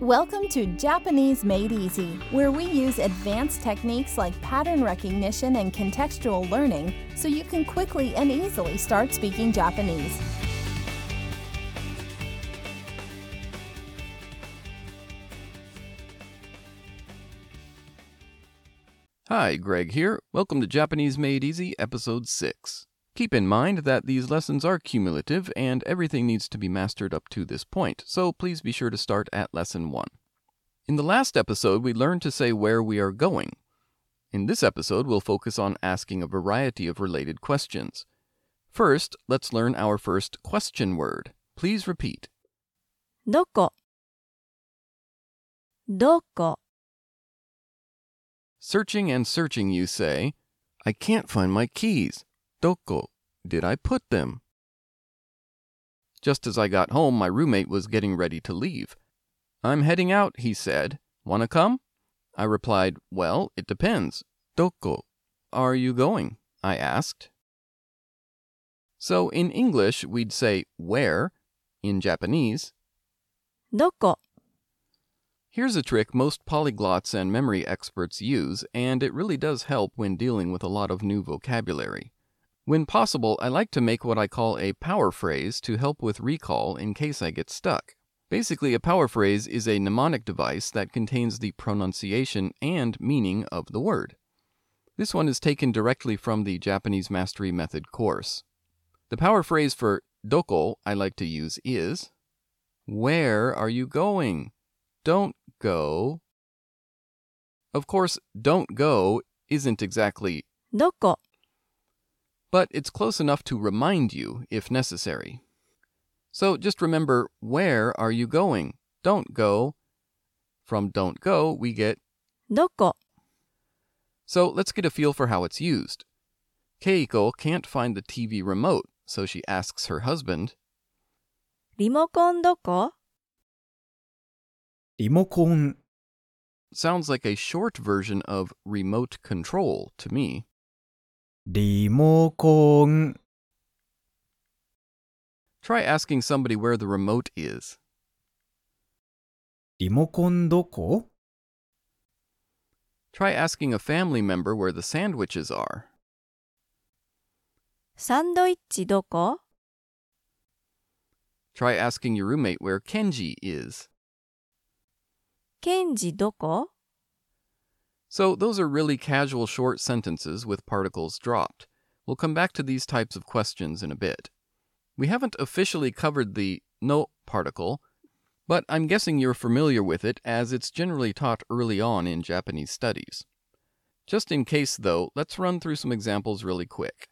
Welcome to Japanese Made Easy, where we use advanced techniques like pattern recognition and contextual learning so you can quickly and easily start speaking Japanese. Hi, Greg here. Welcome to Japanese Made Easy, Episode 6. Keep in mind that these lessons are cumulative and everything needs to be mastered up to this point, so please be sure to start at Lesson 1. In the last episode, we learned to say where we are going. In this episode, we'll focus on asking a variety of related questions. First, let's learn our first question word. Please repeat. どこどこ Searching and searching, you say, I can't find my keys. Doko, did I put them? Just as I got home, my roommate was getting ready to leave. I'm heading out, he said. Wanna come? I replied, Well, it depends. Doko, are you going? I asked. So in English, we'd say where. In Japanese, doko. Here's a trick most polyglots and memory experts use, and it really does help when dealing with a lot of new vocabulary. When possible, I like to make what I call a power phrase to help with recall in case I get stuck. Basically, a power phrase is a mnemonic device that contains the pronunciation and meaning of the word. This one is taken directly from the Japanese Mastery Method course. The power phrase for doko I like to use is Where are you going? Don't go. Of course, don't go isn't exactly, どこ but it's close enough to remind you if necessary. So just remember, where are you going? Don't go. From don't go, we get, どこ so let's get a feel for how it's used. Keiko can't find the TV remote, so she asks her husband, リモコンどこリモコン、 sounds like a short version of remote control to me. リモコン、 Try asking somebody where the remote is. リモコンどこ Try asking a family member where the sandwiches are. サンドイッチどこ Try asking your roommate where Kenji is. ケンジどこ so, those are really casual short sentences with particles dropped. We'll come back to these types of questions in a bit. We haven't officially covered the no particle, but I'm guessing you're familiar with it as it's generally taught early on in Japanese studies. Just in case, though, let's run through some examples really quick.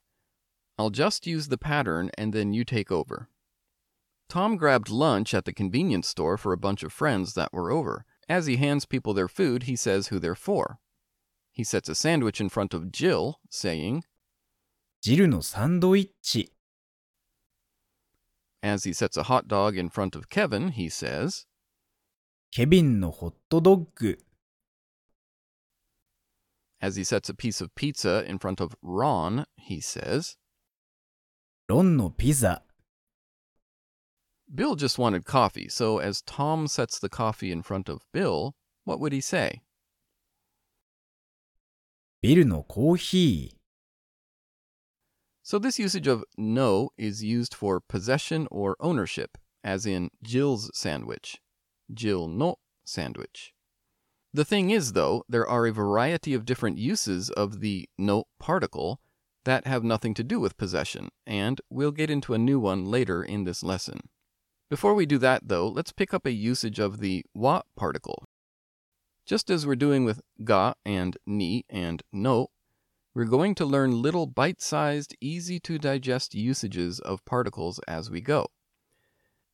I'll just use the pattern and then you take over. Tom grabbed lunch at the convenience store for a bunch of friends that were over. As he hands people their food, he says who they're for. He sets a sandwich in front of Jill, saying, ジルのサンドイッチ、 as he sets a hot dog in front of Kevin, he says, ケビンのホットドッグ、 as he sets a piece of pizza in front of Ron, he says, ロンのピザ、 Bill just wanted coffee, so as Tom sets the coffee in front of Bill, what would he say? ビルのコーヒー、 So this usage of no is used for possession or ownership, as in Jill's sandwich, Jill no sandwich. The thing is, though, there are a variety of different uses of the no particle that have nothing to do with possession, and we'll get into a new one later in this lesson. Before we do that, though, let's pick up a usage of the wa particle. Just as we're doing with ga and ni and no, we're going to learn little bite sized, easy to digest usages of particles as we go.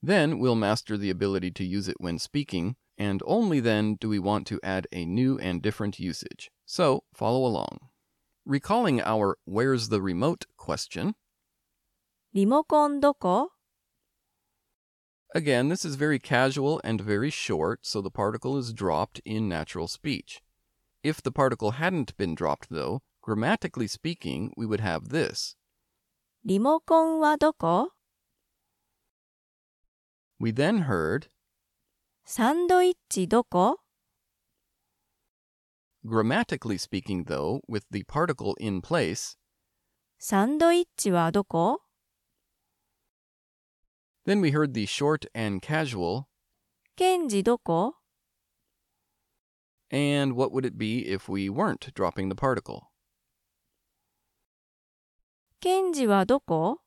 Then we'll master the ability to use it when speaking, and only then do we want to add a new and different usage. So follow along. Recalling our where's the remote question, リモコンどこ again, this is very casual and very short, so the particle is dropped in natural speech. If the particle hadn't been dropped, though, grammatically speaking, we would have this. リモコンはどこ We then heard サンドイッチどこ Grammatically speaking, though, with the particle in place, サンドイッチはどこ Then we heard the short and casual ケンジどこ? And what would it be if we weren't dropping the particle? ケンジはどこ?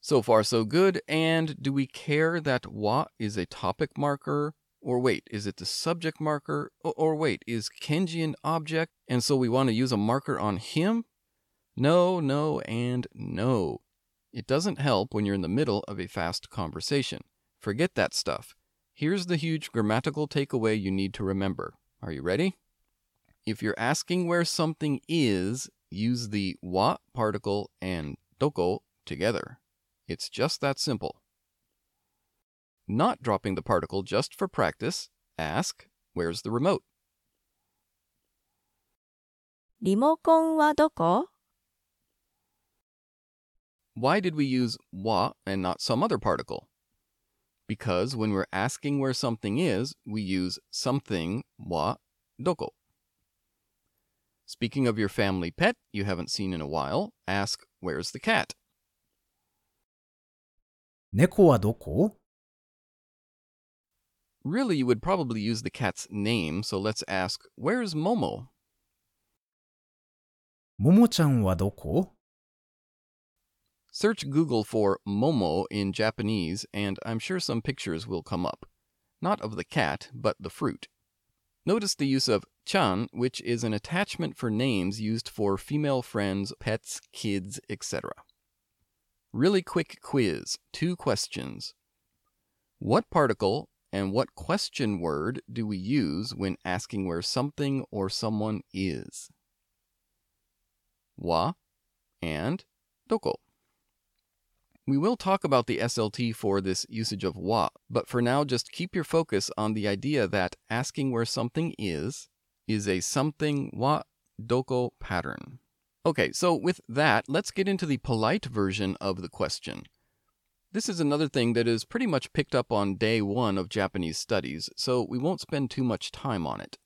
So far, so good. And do we care that wa is a topic marker? Or wait, is it the subject marker? Or wait, is Kenji an object and so we want to use a marker on him? No, no, and no. It doesn't help when you're in the middle of a fast conversation. Forget that stuff. Here's the huge grammatical takeaway you need to remember. Are you ready? If you're asking where something is, use the wa particle and doko together. It's just that simple. Not dropping the particle just for practice, ask, Where's the remote? リモコンはどこ Why did we use wa and not some other particle? Because when we're asking where something is, we use something wa doko. Speaking of your family pet you haven't seen in a while, ask, Where's the cat? 猫はどこ Really, you would probably use the cat's name, so let's ask, Where's Momo? ももちゃんはどこ Search Google for Momo in Japanese, and I'm sure some pictures will come up. Not of the cat, but the fruit. Notice the use of chan, which is an attachment for names used for female friends, pets, kids, etc. Really quick quiz two questions. What particle and what question word do we use when asking where something or someone is? Wa and doko. We will talk about the SLT for this usage of wa, but for now just keep your focus on the idea that asking where something is is a something wa doko pattern. Okay, so with that, let's get into the polite version of the question. This is another thing that is pretty much picked up on day one of Japanese studies, so we won't spend too much time on it.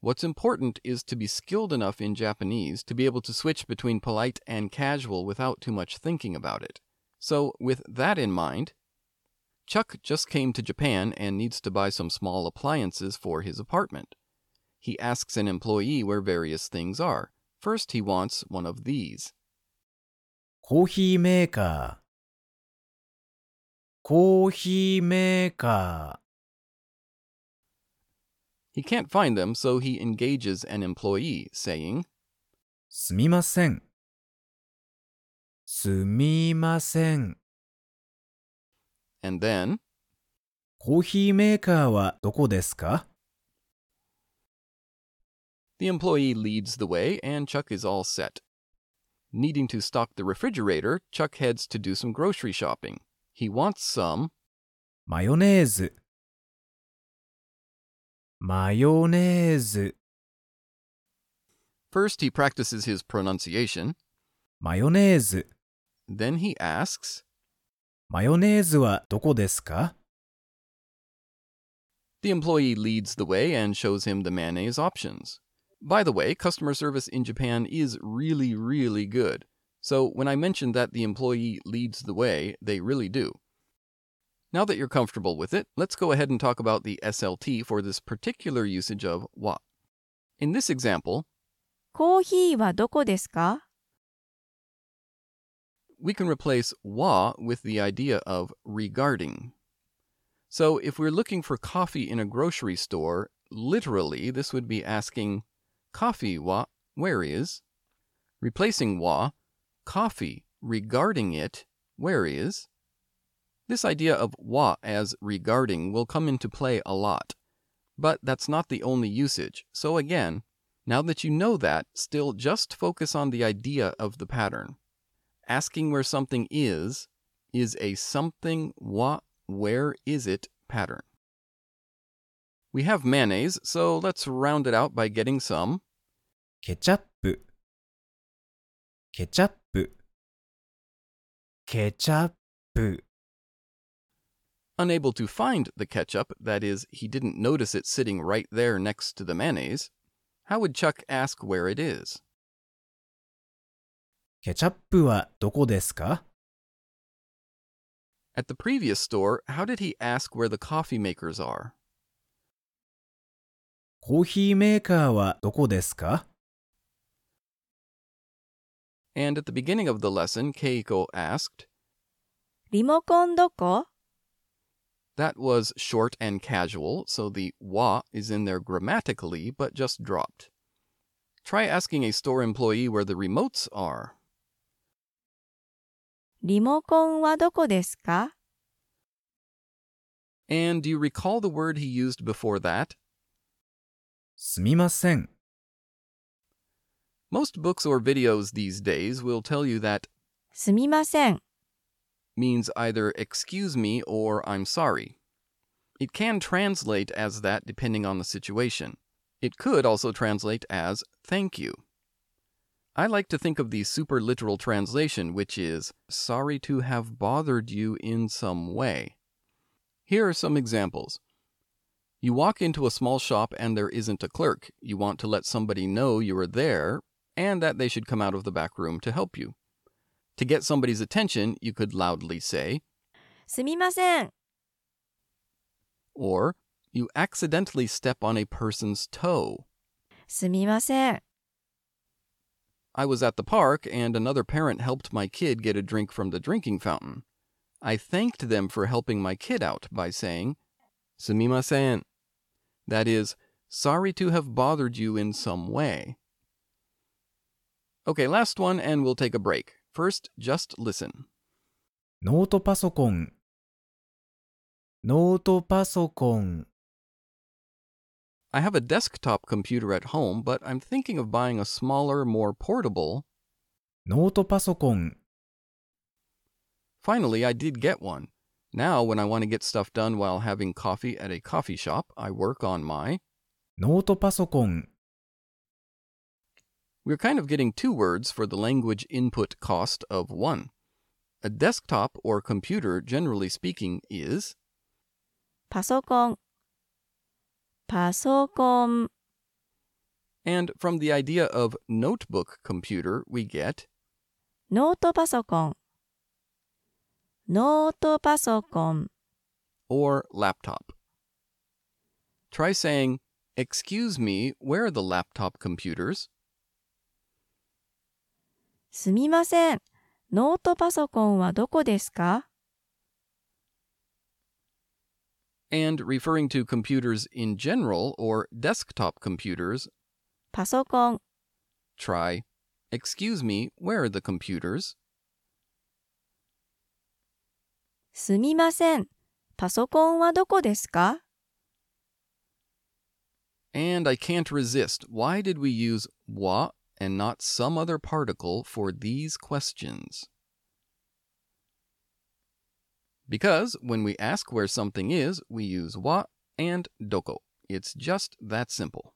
What's important is to be skilled enough in Japanese to be able to switch between polite and casual without too much thinking about it. So, with that in mind, Chuck just came to Japan and needs to buy some small appliances for his apartment. He asks an employee where various things are. First, he wants one of these. コーヒーメーカー。コーヒーメーカ He can't find them, so he engages an employee, saying, ー。すみません。 すみません。 and then, コーヒーメーカーはどこですか The employee leads the way, and Chuck is all set. Needing to stock the refrigerator, Chuck heads to do some grocery shopping. He wants some マヨネーズ。マヨネーズ。 First, he practices his pronunciation. マヨネーズ。 Then he asks, マヨネーズはどこですか The employee leads the way and shows him the mayonnaise options. By the way, customer service in Japan is really, really good. So when I mentioned that the employee leads the way, they really do. Now that you're comfortable with it, let's go ahead and talk about the SLT for this particular usage of wa. In this example, コーヒーはどこですか we can replace wa with the idea of regarding. So if we're looking for coffee in a grocery store, literally this would be asking, Coffee wa, where is? Replacing wa, coffee, regarding it, where is? This idea of wa as regarding will come into play a lot. But that's not the only usage. So again, now that you know that, still just focus on the idea of the pattern asking where something is is a something what where is it pattern. We have mayonnaise, so let's round it out by getting some. Ketchup. Ketchup. Ketchup. Unable to find the ketchup, that is, he didn't notice it sitting right there next to the mayonnaise, how would Chuck ask where it is? ケチャップはどこですか At the previous store, how did he ask where the coffee makers are? コーヒーメーカーはどこですか And at the beginning of the lesson, Keiko asked, リモコンどこ That was short and casual, so the wa is in there grammatically, but just dropped. Try asking a store employee where the remotes are. リモコンはどこですか And do you recall the word he used before that? すみません。 Most books or videos these days will tell you that すみません。 means either excuse me or I'm sorry. It can translate as that depending on the situation. It could also translate as thank you. I like to think of the super literal translation, which is sorry to have bothered you in some way. Here are some examples. You walk into a small shop and there isn't a clerk. You want to let somebody know you are there and that they should come out of the back room to help you. To get somebody's attention, you could loudly say, すみません。 or you accidentally step on a person's toe. すみません。 I was at the park and another parent helped my kid get a drink from the drinking fountain. I thanked them for helping my kid out by saying, Sumimasen. That is, sorry to have bothered you in some way. Okay, last one and we'll take a break. First, just listen. ノートパソコン。ノートパソコン。 I have a desktop computer at home, but I'm thinking of buying a smaller, more portable. ノートパソコン。 Finally, I did get one. Now, when I want to get stuff done while having coffee at a coffee shop, I work on my. ノートパソコン。 We're kind of getting two words for the language input cost of one. A desktop or computer, generally speaking, is パソコン。 パソコン。and from the idea of notebook computer, we get ノートパソコン。ノートパソコン。or laptop. Try saying, Excuse me, where are the laptop computers? すみません。ノートパソコンはどこですか And referring to computers in general or desktop computers, パソコン。 try, Excuse me, where are the computers? すみません。パソコンはどこですか And I can't resist. Why did we use wa and not some other particle for these questions? Because when we ask where something is, we use wa and doko. It's just that simple.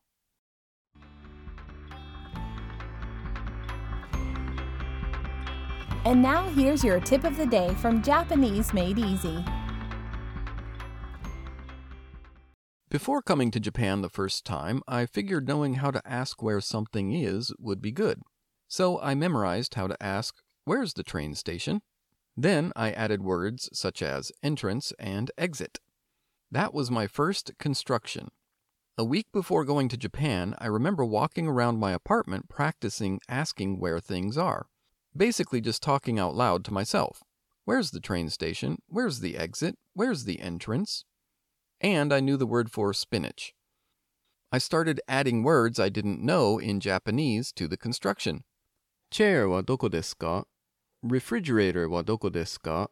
And now here's your tip of the day from Japanese Made Easy. Before coming to Japan the first time, I figured knowing how to ask where something is would be good. So I memorized how to ask, Where's the train station? Then I added words such as entrance and exit. That was my first construction. A week before going to Japan, I remember walking around my apartment practicing asking where things are. Basically, just talking out loud to myself. Where's the train station? Where's the exit? Where's the entrance? And I knew the word for spinach. I started adding words I didn't know in Japanese to the construction. Chair wa doko desu ka? Refrigerator wa doko desu ka?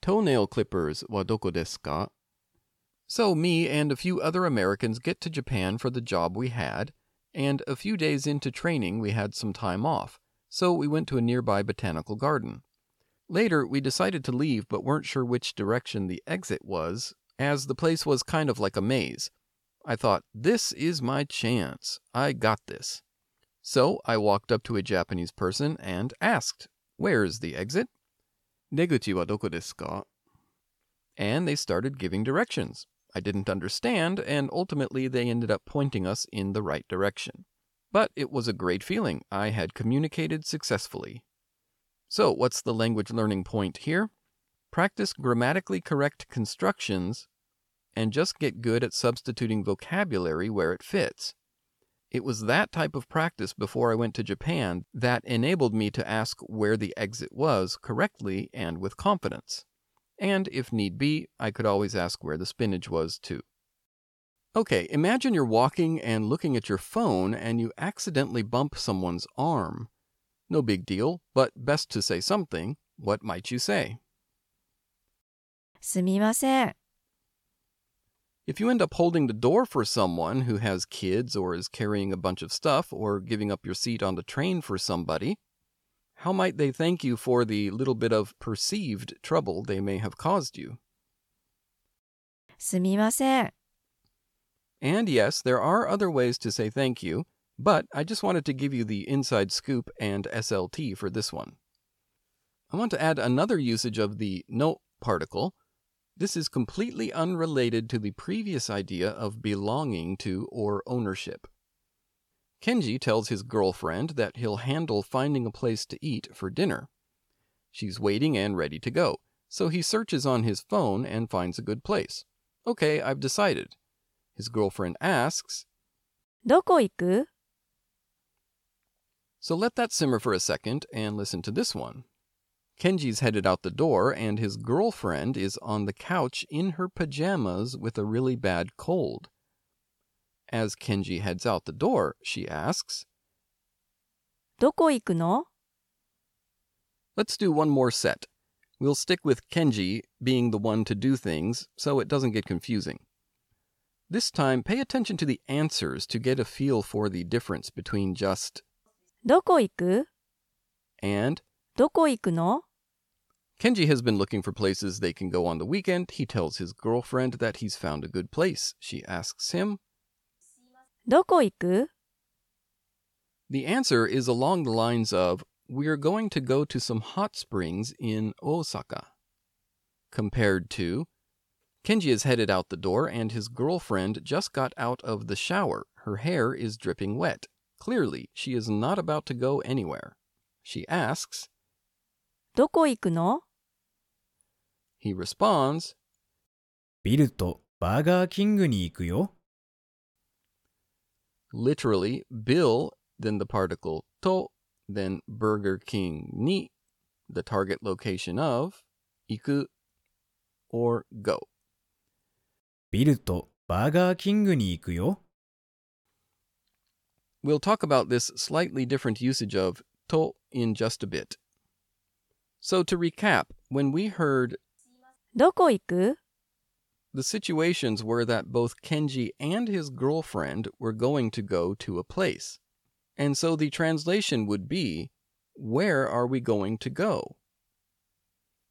Toenail clippers wa doko desu ka? So me and a few other Americans get to Japan for the job we had, and a few days into training we had some time off, so we went to a nearby botanical garden. Later, we decided to leave but weren't sure which direction the exit was, as the place was kind of like a maze. I thought, this is my chance. I got this. So I walked up to a Japanese person and asked, Where's the exit? Deguchi wa doko desu ka? And they started giving directions. I didn't understand, and ultimately they ended up pointing us in the right direction. But it was a great feeling. I had communicated successfully. So, what's the language learning point here? Practice grammatically correct constructions and just get good at substituting vocabulary where it fits. It was that type of practice before I went to Japan that enabled me to ask where the exit was correctly and with confidence. And if need be, I could always ask where the spinach was too. Okay, imagine you're walking and looking at your phone and you accidentally bump someone's arm. No big deal, but best to say something. What might you say? すみません。 If you end up holding the door for someone who has kids or is carrying a bunch of stuff or giving up your seat on the train for somebody, how might they thank you for the little bit of perceived trouble they may have caused you? すみません。 And yes, there are other ways to say thank you, but I just wanted to give you the inside scoop and SLT for this one. I want to add another usage of the no particle. This is completely unrelated to the previous idea of belonging to or ownership. Kenji tells his girlfriend that he'll handle finding a place to eat for dinner. She's waiting and ready to go, so he searches on his phone and finds a good place. Okay, I've decided. His girlfriend asks, どこ行く So let that simmer for a second and listen to this one. Kenji's headed out the door, and his girlfriend is on the couch in her pajamas with a really bad cold. As Kenji heads out the door, she asks, どこ行くの Let's do one more set. We'll stick with Kenji being the one to do things so it doesn't get confusing. This time, pay attention to the answers to get a feel for the difference between just どこ行く and どこ行くの Kenji has been looking for places they can go on the weekend. He tells his girlfriend that he's found a good place. She asks him. どこ行く The answer is along the lines of, We're going to go to some hot springs in Osaka. Compared to, Kenji is headed out the door and his girlfriend just got out of the shower. Her hair is dripping wet. Clearly, she is not about to go anywhere. She asks, どこ行くの he responds, ビルとバーガーキングに行くよ。 literally Bill, then the particle to, then Burger King ni, the target location of, iku, or go. ビルとバーガーキングに行くよ。 We'll talk about this slightly different usage of to in just a bit. So to recap, when we heard どこ行く the situations were that both Kenji and his girlfriend were going to go to a place. And so the translation would be, Where are we going to go?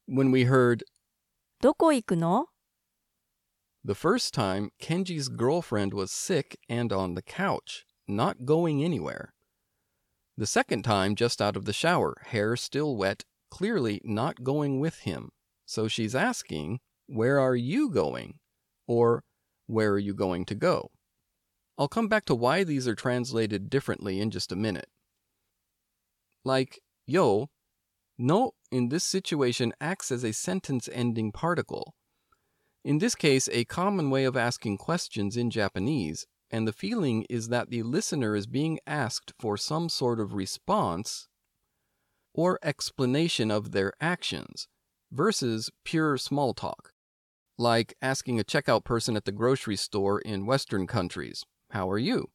When we heard どこ行くの The first time, Kenji's girlfriend was sick and on the couch, not going anywhere. The second time, just out of the shower, hair still wet, clearly not going with him. So she's asking, Where are you going? Or, Where are you going to go? I'll come back to why these are translated differently in just a minute. Like, yo, no in this situation acts as a sentence ending particle. In this case, a common way of asking questions in Japanese, and the feeling is that the listener is being asked for some sort of response or explanation of their actions versus pure small talk, like asking a checkout person at the grocery store in Western countries, How are you?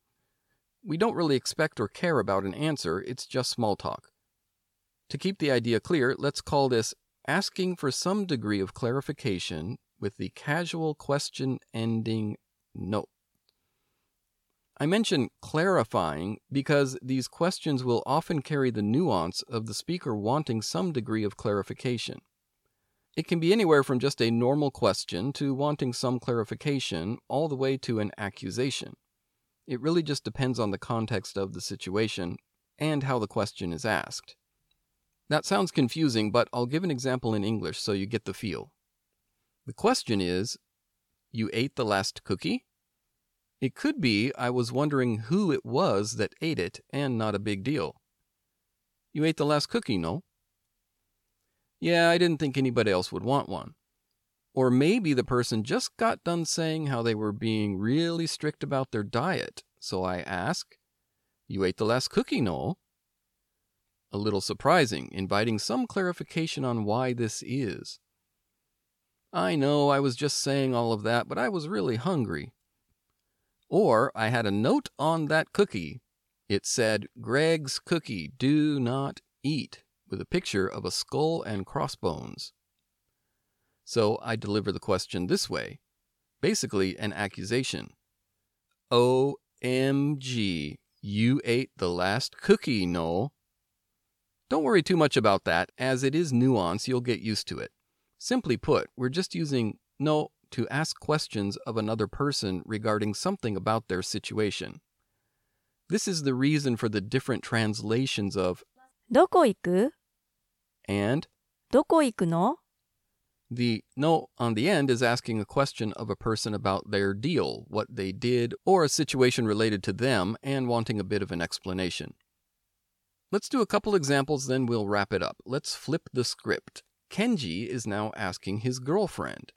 We don't really expect or care about an answer, it's just small talk. To keep the idea clear, let's call this asking for some degree of clarification with the casual question ending no. I mention clarifying because these questions will often carry the nuance of the speaker wanting some degree of clarification. It can be anywhere from just a normal question to wanting some clarification, all the way to an accusation. It really just depends on the context of the situation and how the question is asked. That sounds confusing, but I'll give an example in English so you get the feel. The question is, you ate the last cookie? It could be I was wondering who it was that ate it and not a big deal. You ate the last cookie, no? Yeah, I didn't think anybody else would want one. Or maybe the person just got done saying how they were being really strict about their diet, so I ask, You ate the last cookie, no? A little surprising, inviting some clarification on why this is. I know I was just saying all of that, but I was really hungry. Or I had a note on that cookie. It said, Greg's cookie, do not eat, with a picture of a skull and crossbones. So I deliver the question this way basically, an accusation. OMG, you ate the last cookie, no? Don't worry too much about that, as it is nuance, you'll get used to it. Simply put, we're just using no to ask questions of another person regarding something about their situation. This is the reason for the different translations of どこ行く and どこ行くの The no on the end is asking a question of a person about their deal, what they did, or a situation related to them, and wanting a bit of an explanation. Let's do a couple examples, then we'll wrap it up. Let's flip the script. Kenji is now asking his girlfriend.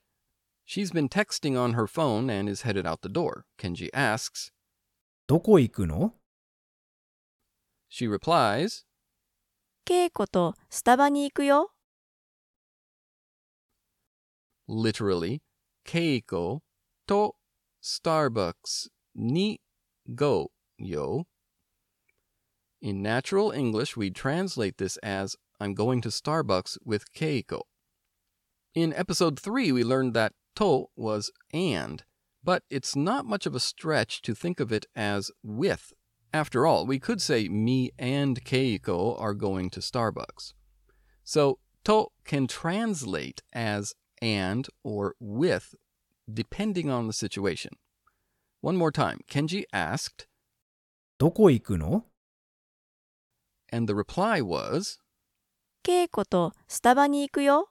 She's been texting on her phone and is headed out the door. Kenji asks, どこ行くの she replies, 恵子とスタバに行くよ。literally 恵子と go よ。In natural English, we translate this as I'm going to Starbucks with Keiko. In episode 3, we learned that to was and, but it's not much of a stretch to think of it as with After all, we could say me and Keiko are going to Starbucks. So to can translate as and or with, depending on the situation. One more time, Kenji asked, どこ行くの and the reply was, 稽古とスタバに行くよ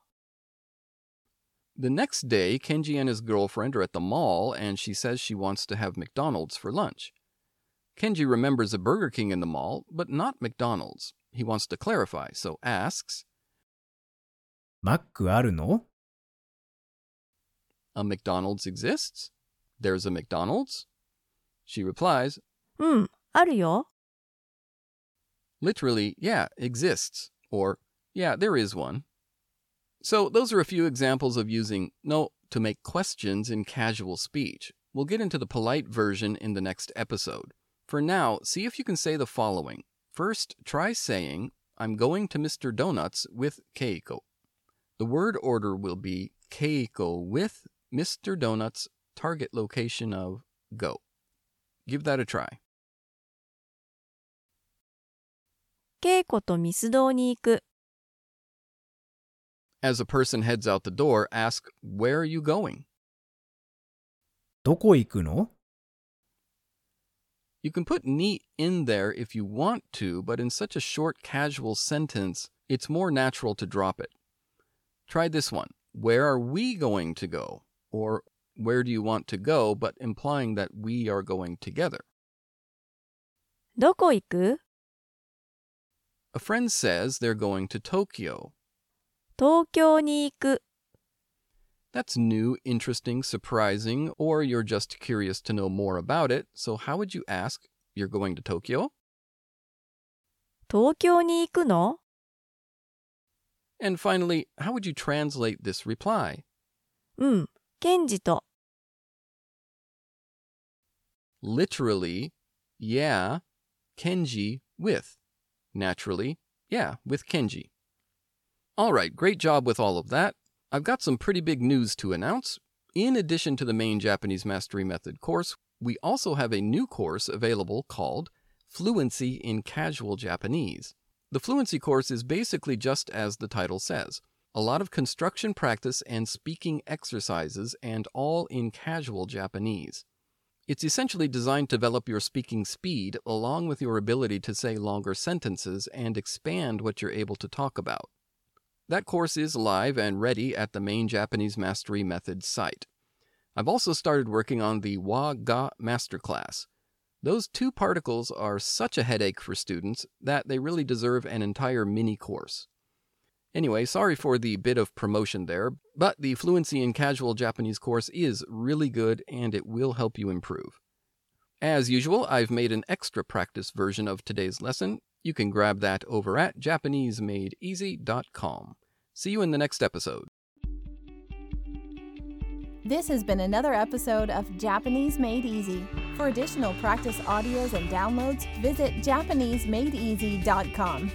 The next day, Kenji and his girlfriend are at the mall and she says she wants to have McDonald's for lunch. Kenji remembers a Burger King in the mall, but not McDonald's. He wants to clarify, so asks, マックあるの A McDonald's exists? There's a McDonald's? She replies, うん、あるよ literally, yeah, exists, or yeah, there is one. So, those are a few examples of using no to make questions in casual speech. We'll get into the polite version in the next episode. For now, see if you can say the following. First, try saying, I'm going to Mr. Donuts with Keiko. The word order will be Keiko with Mr. Donuts target location of go. Give that a try. 稽古とミスドに行く As a person heads out the door, ask, Where are you going? どこ行くの you can put ni in there if you want to, but in such a short, casual sentence, it's more natural to drop it. Try this one Where are we going to go? Or where do you want to go, but implying that we are going together. どこ行く? A friend says they're going to Tokyo. 東京に行く That's new, interesting, surprising, or you're just curious to know more about it. So, how would you ask, You're going to Tokyo? 東京に行くの And finally, how would you translate this reply? うん、ケンジと Literally, yeah, Kenji with. Naturally, yeah, with Kenji. All right, great job with all of that. I've got some pretty big news to announce. In addition to the main Japanese Mastery Method course, we also have a new course available called Fluency in Casual Japanese. The Fluency course is basically just as the title says a lot of construction practice and speaking exercises, and all in casual Japanese. It's essentially designed to develop your speaking speed along with your ability to say longer sentences and expand what you're able to talk about. That course is live and ready at the main Japanese Mastery Method site. I've also started working on the Wa Ga Masterclass. Those two particles are such a headache for students that they really deserve an entire mini course. Anyway, sorry for the bit of promotion there, but the Fluency in Casual Japanese course is really good and it will help you improve. As usual, I've made an extra practice version of today's lesson. You can grab that over at JapaneseMadeEasy.com. See you in the next episode. This has been another episode of Japanese Made Easy. For additional practice audios and downloads, visit JapaneseMadeEasy.com.